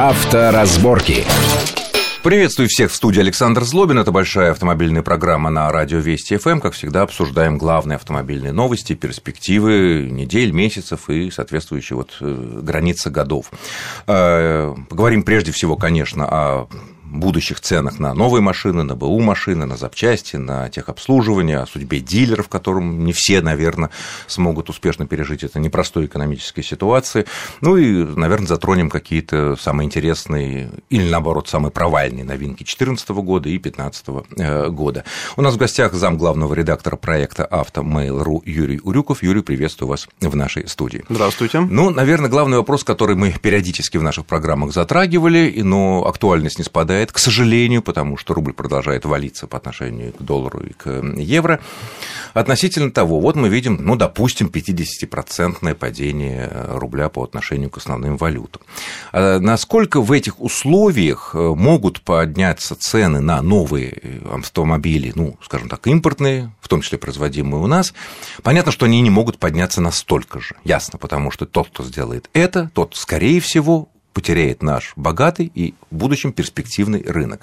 Авторазборки. Приветствую всех в студии Александр Злобин. Это большая автомобильная программа на радио Вести ФМ. Как всегда, обсуждаем главные автомобильные новости, перспективы недель, месяцев и соответствующие вот э, границы годов. Э, поговорим прежде всего, конечно, о будущих ценах на новые машины, на БУ машины, на запчасти, на техобслуживание, о судьбе дилеров, которым не все, наверное, смогут успешно пережить это непростой экономической ситуации. Ну и, наверное, затронем какие-то самые интересные или, наоборот, самые провальные новинки 2014 года и 2015 э, года. У нас в гостях зам главного редактора проекта «Автомейл.ру» Юрий Урюков. Юрий, приветствую вас в нашей студии. Здравствуйте. Ну, наверное, главный вопрос, который мы периодически в наших программах затрагивали, но актуальность не спадает падает, к сожалению, потому что рубль продолжает валиться по отношению к доллару и к евро. Относительно того, вот мы видим, ну, допустим, 50-процентное падение рубля по отношению к основным валютам. А насколько в этих условиях э, могут подняться цены на новые автомобили, ну, скажем так, импортные, в том числе производимые у нас, понятно, что они не могут подняться настолько же, ясно, потому что тот, кто сделает это, тот, скорее всего, потеряет наш богатый и в будущем перспективный рынок.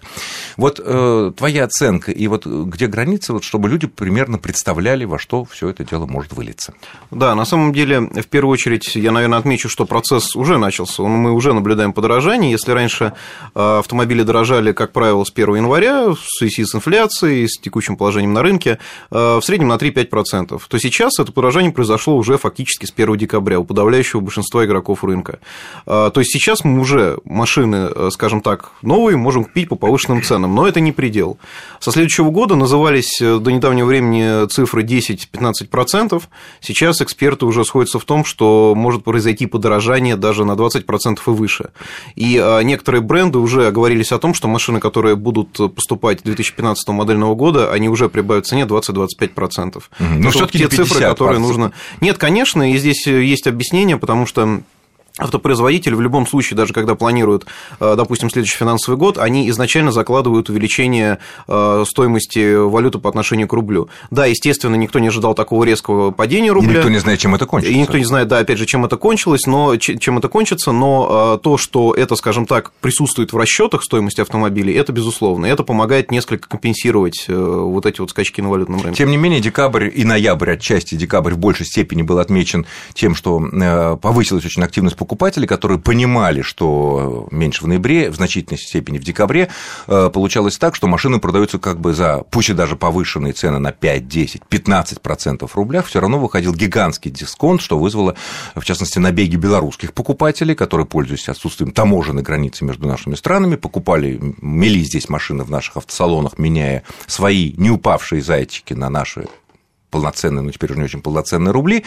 Вот э, твоя оценка и вот где границы, вот, чтобы люди примерно представляли, во что все это дело может вылиться. Да, на самом деле, в первую очередь, я, наверное, отмечу, что процесс уже начался. Мы уже наблюдаем подорожание. Если раньше э, автомобили дорожали, как правило, с 1 января в связи с инфляцией, с текущим положением на рынке, э, в среднем на 3-5%, то сейчас это подорожание произошло уже фактически с 1 декабря у подавляющего большинства игроков рынка. Э, то есть сейчас мы уже машины, э, скажем так, новые можем купить по повышенным ценам, но это не предел. Со следующего года назывались э, до недавнего времени цифры 10-15%, сейчас эксперты уже сходятся в том, что может произойти подорожание даже на 20% и выше. И э, некоторые бренды уже оговорились о том, что машины, которые будут поступать 2015 модельного года, они уже прибавят в цене 20-25%. Угу. Но все-таки те цифры, которые нужно... Нет, конечно, и здесь есть объяснение, потому что Автопроизводители в любом случае, даже когда планируют, э, допустим, следующий финансовый год, они изначально закладывают увеличение э, стоимости валюты по отношению к рублю. Да, естественно, никто не ожидал такого резкого падения рубля. И никто не знает, чем это кончится. И никто не знает, да, опять же, чем это кончилось, но чем это кончится, но э, то, что это, скажем так, присутствует в расчетах стоимости автомобилей, это безусловно. Это помогает несколько компенсировать вот эти вот скачки на валютном рынке. Тем не менее, декабрь и ноябрь, отчасти декабрь в большей степени был отмечен тем, что повысилась очень активность покупателей, которые понимали, что меньше в ноябре, в значительной степени в декабре, э, получалось так, что машины продаются как бы за, пусть даже повышенные цены на 5, 10, 15 процентов в рублях, все равно выходил гигантский дисконт, что вызвало, в частности, набеги белорусских покупателей, которые, пользуясь отсутствием таможенной границы между нашими странами, покупали, мели здесь машины в наших автосалонах, меняя свои не упавшие зайчики на наши полноценные, но теперь уже не очень полноценные рубли,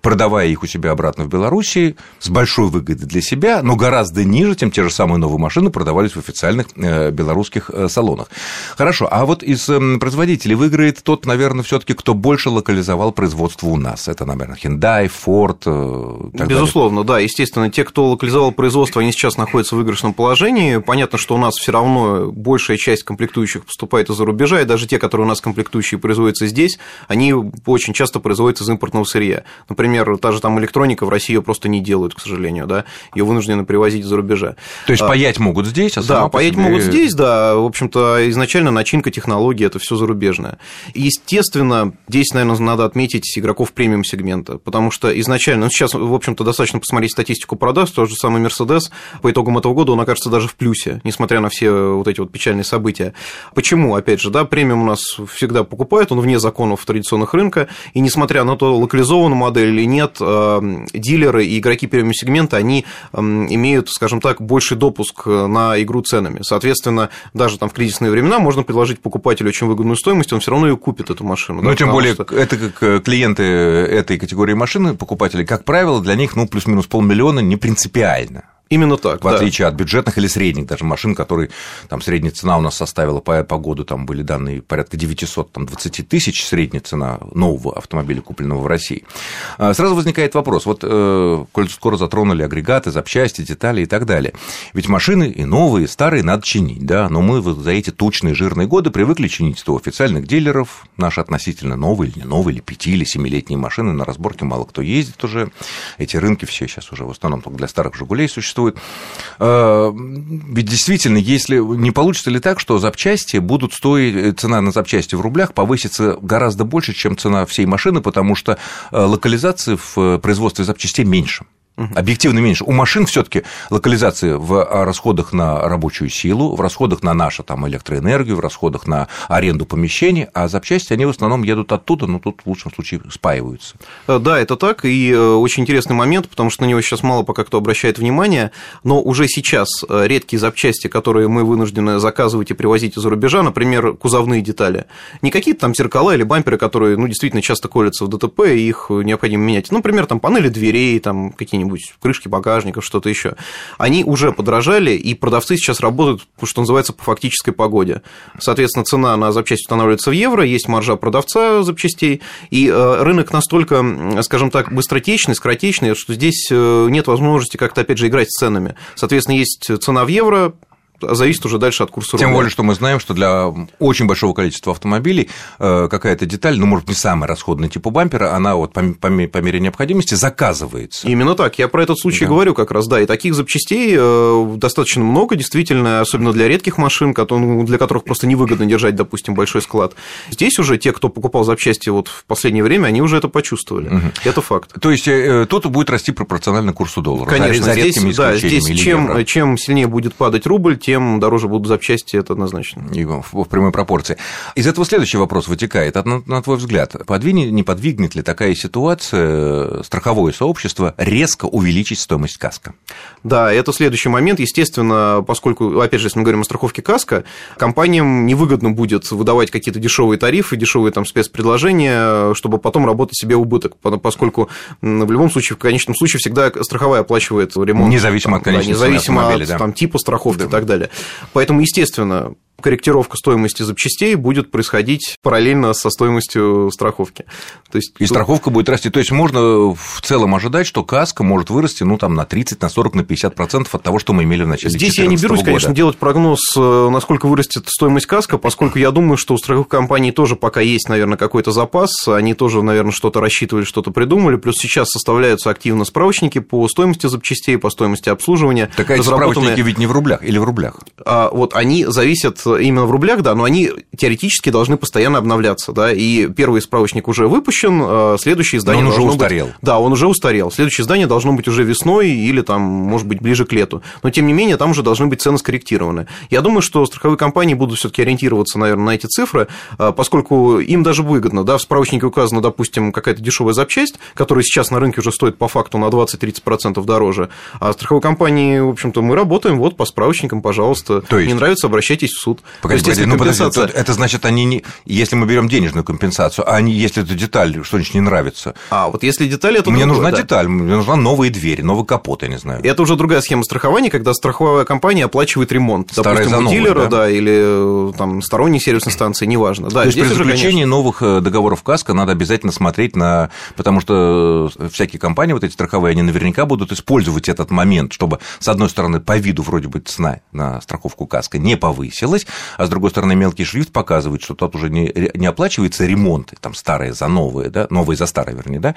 продавая их у себя обратно в Белоруссии с большой выгодой для себя, но гораздо ниже, чем те же самые новые машины продавались в официальных э, белорусских э, салонах. Хорошо, а вот из эм, производителей выиграет тот, наверное, все таки кто больше локализовал производство у нас. Это, наверное, Hyundai, Ford. Э, Безусловно, далее. да. Естественно, те, кто локализовал производство, они сейчас находятся в выигрышном положении. Понятно, что у нас все равно большая часть комплектующих поступает из-за рубежа, и даже те, которые у нас комплектующие производятся здесь, они очень часто производится из импортного сырья. Например, та же там электроника в России ее просто не делают, к сожалению, да, ее вынуждены привозить из-за рубежа. То есть а, паять могут здесь, а Да, паять себе... могут здесь, да, в общем-то, изначально начинка технологии это все зарубежное. И, естественно, здесь, наверное, надо отметить игроков премиум сегмента, потому что изначально, ну, сейчас, в общем-то, достаточно посмотреть статистику продаж, тот же самый Mercedes, по итогам этого года он окажется даже в плюсе, несмотря на все вот эти вот печальные события. Почему, опять же, да, премиум у нас всегда покупают, он вне законов традиционных рынка, и несмотря на то, локализованную модель или нет, э, дилеры и игроки премиум сегмента, они имеют, скажем так, больший допуск на игру ценами. Соответственно, даже там в кризисные времена можно предложить покупателю очень выгодную стоимость, он все равно ее купит, эту машину. Ну, да, тем более, что... это как э, клиенты этой категории машины, покупатели, как правило, для них, ну, плюс-минус полмиллиона не принципиально. Именно так. В да. отличие от бюджетных или средних даже машин, которые там средняя цена у нас составила по, по году, там были данные порядка 920 тысяч средняя цена нового автомобиля, купленного в России. А, сразу возникает вопрос, вот э, коль скоро затронули агрегаты, запчасти, детали и так далее. Ведь машины и новые, и старые надо чинить, да, но мы вот за эти тучные жирные годы привыкли чинить то официальных дилеров, наши относительно новые или не новые, или пяти, или семилетние машины на разборке мало кто ездит уже. Эти рынки все сейчас уже в основном только для старых «Жигулей» существуют существует. Э, ведь действительно, если не получится ли так, что запчасти будут стоить, цена на запчасти в рублях повысится гораздо больше, чем цена всей машины, потому что локализации в производстве запчастей меньше объективно меньше. У машин все-таки локализация в расходах на рабочую силу, в расходах на нашу там, электроэнергию, в расходах на аренду помещений, а запчасти, они в основном едут оттуда, но тут в лучшем случае спаиваются. Э, да, это так, и э, очень интересный момент, потому что на него сейчас мало пока кто обращает внимание, но уже сейчас э, редкие запчасти, которые мы вынуждены заказывать и привозить из-за рубежа, например, кузовные детали, не какие-то там зеркала или бамперы, которые, ну, действительно часто колятся в ДТП, и их необходимо менять, например, там панели дверей, там какие-нибудь какие-нибудь крышки багажников, что-то еще, они уже подорожали, и продавцы сейчас работают, что называется, по фактической погоде. Соответственно, цена на запчасти устанавливается в евро, есть маржа продавца запчастей, и э, рынок настолько, скажем так, быстротечный, скоротечный, что здесь э, нет возможности как-то, опять же, играть с ценами. Соответственно, есть цена в евро, зависит уже дальше от курса рубля. Тем более, что мы знаем, что для очень большого количества автомобилей э, какая-то деталь, ну, может, не самый расходный типа бампера, она вот по, по, по мере необходимости заказывается. Именно так. Я про этот случай да. говорю как раз, да. И таких запчастей э, достаточно много, действительно, особенно для редких машин, ну, для которых просто невыгодно держать, допустим, большой склад. Здесь уже те, кто покупал запчасти вот в последнее время, они уже это почувствовали. Угу. Это факт. То есть э, тут будет расти пропорционально курсу доллара. Конечно, за, за здесь, да, здесь чем, чем сильнее будет падать рубль, тем дороже будут запчасти, это однозначно. И в, прямой пропорции. Из этого следующий вопрос вытекает. На, твой взгляд, подвинет, не подвигнет ли такая ситуация страховое сообщество резко увеличить стоимость каска? Да, это следующий момент. Естественно, поскольку, опять же, если мы говорим о страховке каска, компаниям невыгодно будет выдавать какие-то дешевые тарифы, дешевые там спецпредложения, чтобы потом работать себе убыток, поскольку в любом случае, в конечном случае, всегда страховая оплачивает ремонт. Независимо от конечной да, независимо от да. там, типа страховки да. и так далее. Поэтому, естественно, корректировка стоимости запчастей будет происходить параллельно со стоимостью страховки. То есть, и тут... страховка будет расти. То есть можно в целом ожидать, что каска может вырасти ну, там, на 30, на 40, на 50 процентов от того, что мы имели в начале Здесь я не берусь, года. конечно, делать прогноз, э, насколько вырастет стоимость каска, поскольку я думаю, что у страховых компаний тоже пока есть, наверное, какой-то запас, они тоже, наверное, что-то рассчитывали, что-то придумали, плюс сейчас составляются активно справочники по стоимости запчастей, по стоимости обслуживания. Так а эти справочники ведь не в рублях или в рублях? А, вот они зависят именно в рублях, да, но они теоретически должны постоянно обновляться, да, и первый справочник уже выпущен, а следующее издание но он уже устарел. Быть... Да, он уже устарел. Следующее издание должно быть уже весной или там, может быть, ближе к лету. Но, тем не менее, там уже должны быть цены скорректированы. Я думаю, что страховые компании будут все таки ориентироваться, наверное, на эти цифры, а, поскольку им даже выгодно, да, в справочнике указано, допустим, какая-то дешевая запчасть, которая сейчас на рынке уже стоит по факту на 20-30% дороже, а страховые компании, в общем-то, мы работаем вот по справочникам, пожалуйста. То есть... Не нравится, обращайтесь в суд. Погоди, То есть, погоди, ну, компенсация... подожди, это значит, они не... если мы берем денежную компенсацию, а они, если эту деталь что-нибудь не нравится. А, вот если деталь, это Мне другое, нужна да. деталь, мне нужна новые двери, новый капот, я не знаю. Это уже другая схема страхования, когда страховая компания оплачивает ремонт. Старая допустим, у дилера, да? да, или там сторонней сервисной станции, неважно. Да, То есть при заключении конечно... новых э, договоров КАСКО надо обязательно смотреть на... Потому что э, всякие компании, вот эти страховые, они наверняка будут использовать этот момент, чтобы, с одной стороны, по виду вроде бы цена на страховку КАСКО не повысилась, а с другой стороны, мелкий шрифт показывает, что тут уже не, не оплачивается ремонт, там старые за новые, да, новые за старые, вернее, да,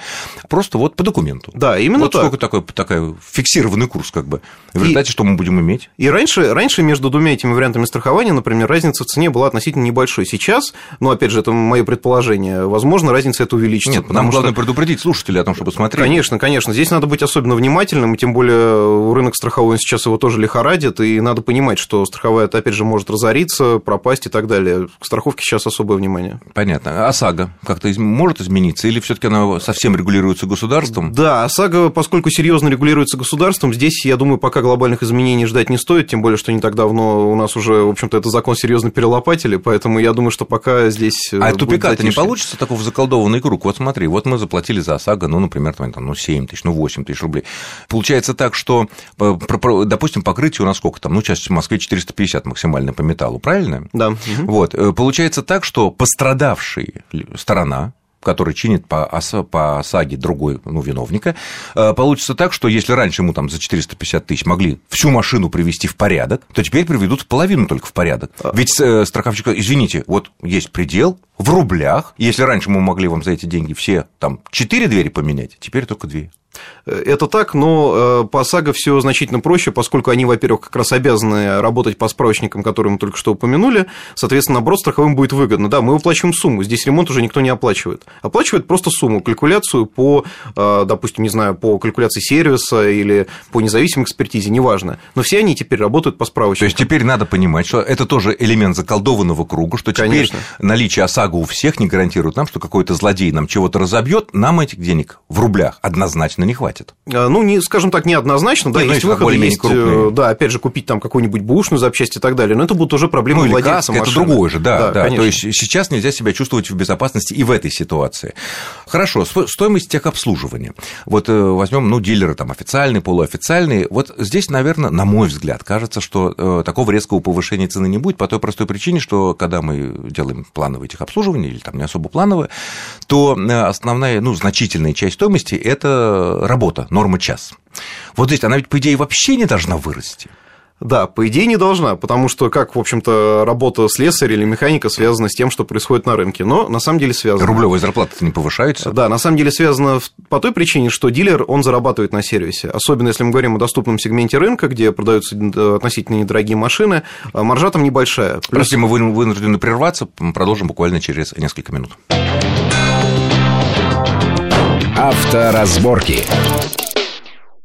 просто вот по документу. Да, именно вот так. сколько такой, такой фиксированный курс, как бы. В результате и, что мы будем иметь? И раньше, раньше между двумя этими вариантами страхования, например, разница в цене была относительно небольшой. Сейчас, ну, опять же, это мое предположение, возможно, разница это увеличится. Нет, нам главное что... предупредить слушателей о том, чтобы смотреть. Конечно, конечно. Здесь надо быть особенно внимательным, и тем более рынок страховой сейчас его тоже лихорадит, и надо понимать, что страховая, опять же, может разориться, пропасть и так далее. К страховке сейчас особое внимание. Понятно. А САГА как-то может измениться, или все таки она совсем регулируется государством? Да, ОСАГО, поскольку серьезно регулируется государством, здесь, я думаю, пока глобальных изменений ждать не стоит, тем более, что не так давно у нас уже, в общем-то, этот закон серьезно перелопатили, поэтому я думаю, что пока здесь... А тупика-то не получится такого заколдованный круг? Вот смотри, вот мы заплатили за ОСАГО, ну, например, там, ну, 7 тысяч, ну, 8 тысяч рублей. Получается так, что, допустим, покрытие у нас сколько там? Ну, сейчас в Москве 450 максимально по металлу, правильно? Да. Вот. Э, получается так, что пострадавшая сторона, который чинит по, по ОСАГе другой ну, виновника, э, получится так, что если раньше ему там за 450 тысяч могли всю машину привести в порядок, то теперь приведут половину только в порядок. А. Ведь э, страховщик, извините, вот есть предел в рублях, если раньше мы могли вам за эти деньги все там 4 двери поменять, теперь только 2. Это так, но по ОСАГО все значительно проще, поскольку они, во-первых, как раз обязаны работать по справочникам, которые мы только что упомянули, соответственно, наоборот, страховым будет выгодно. Да, мы выплачиваем сумму, здесь ремонт уже никто не оплачивает. Оплачивает просто сумму, калькуляцию по, допустим, не знаю, по калькуляции сервиса или по независимой экспертизе, неважно. Но все они теперь работают по справочникам. То есть теперь надо понимать, что это тоже элемент заколдованного круга, что теперь Конечно. наличие ОСАГО у всех не гарантирует нам, что какой-то злодей нам чего-то разобьет, нам этих денег в рублях однозначно не хватит. А, ну, не, скажем так, неоднозначно, да, ну, есть выходы, есть, крупные. Э, да, опять же, купить там какую-нибудь бушную запчасть и так далее, но это будут уже проблемы ну, владельца каска, Это другое же, да, да, да. То есть сейчас нельзя себя чувствовать в безопасности и в этой ситуации. Хорошо, стоимость техобслуживания. Вот э, возьмем, ну, дилеры там официальные, полуофициальные. Вот здесь, наверное, на мой взгляд, кажется, что э, такого резкого повышения цены не будет по той простой причине, что когда мы делаем плановое техобслуживание или там не особо плановое, то основная, ну, значительная часть стоимости – это работа, норма час. Вот здесь она ведь, по идее, вообще не должна вырасти. Да, по идее не должна, потому что как, в общем-то, работа слесаря или механика связана с тем, что происходит на рынке, но на самом деле связана. Рублевые зарплаты не повышаются? Да, на самом деле связано по той причине, что дилер, он зарабатывает на сервисе, особенно если мы говорим о доступном сегменте рынка, где продаются э, относительно недорогие машины, а маржа там небольшая. Плюс... Прости, мы вынуждены прерваться, продолжим буквально через несколько минут. Авторазборки.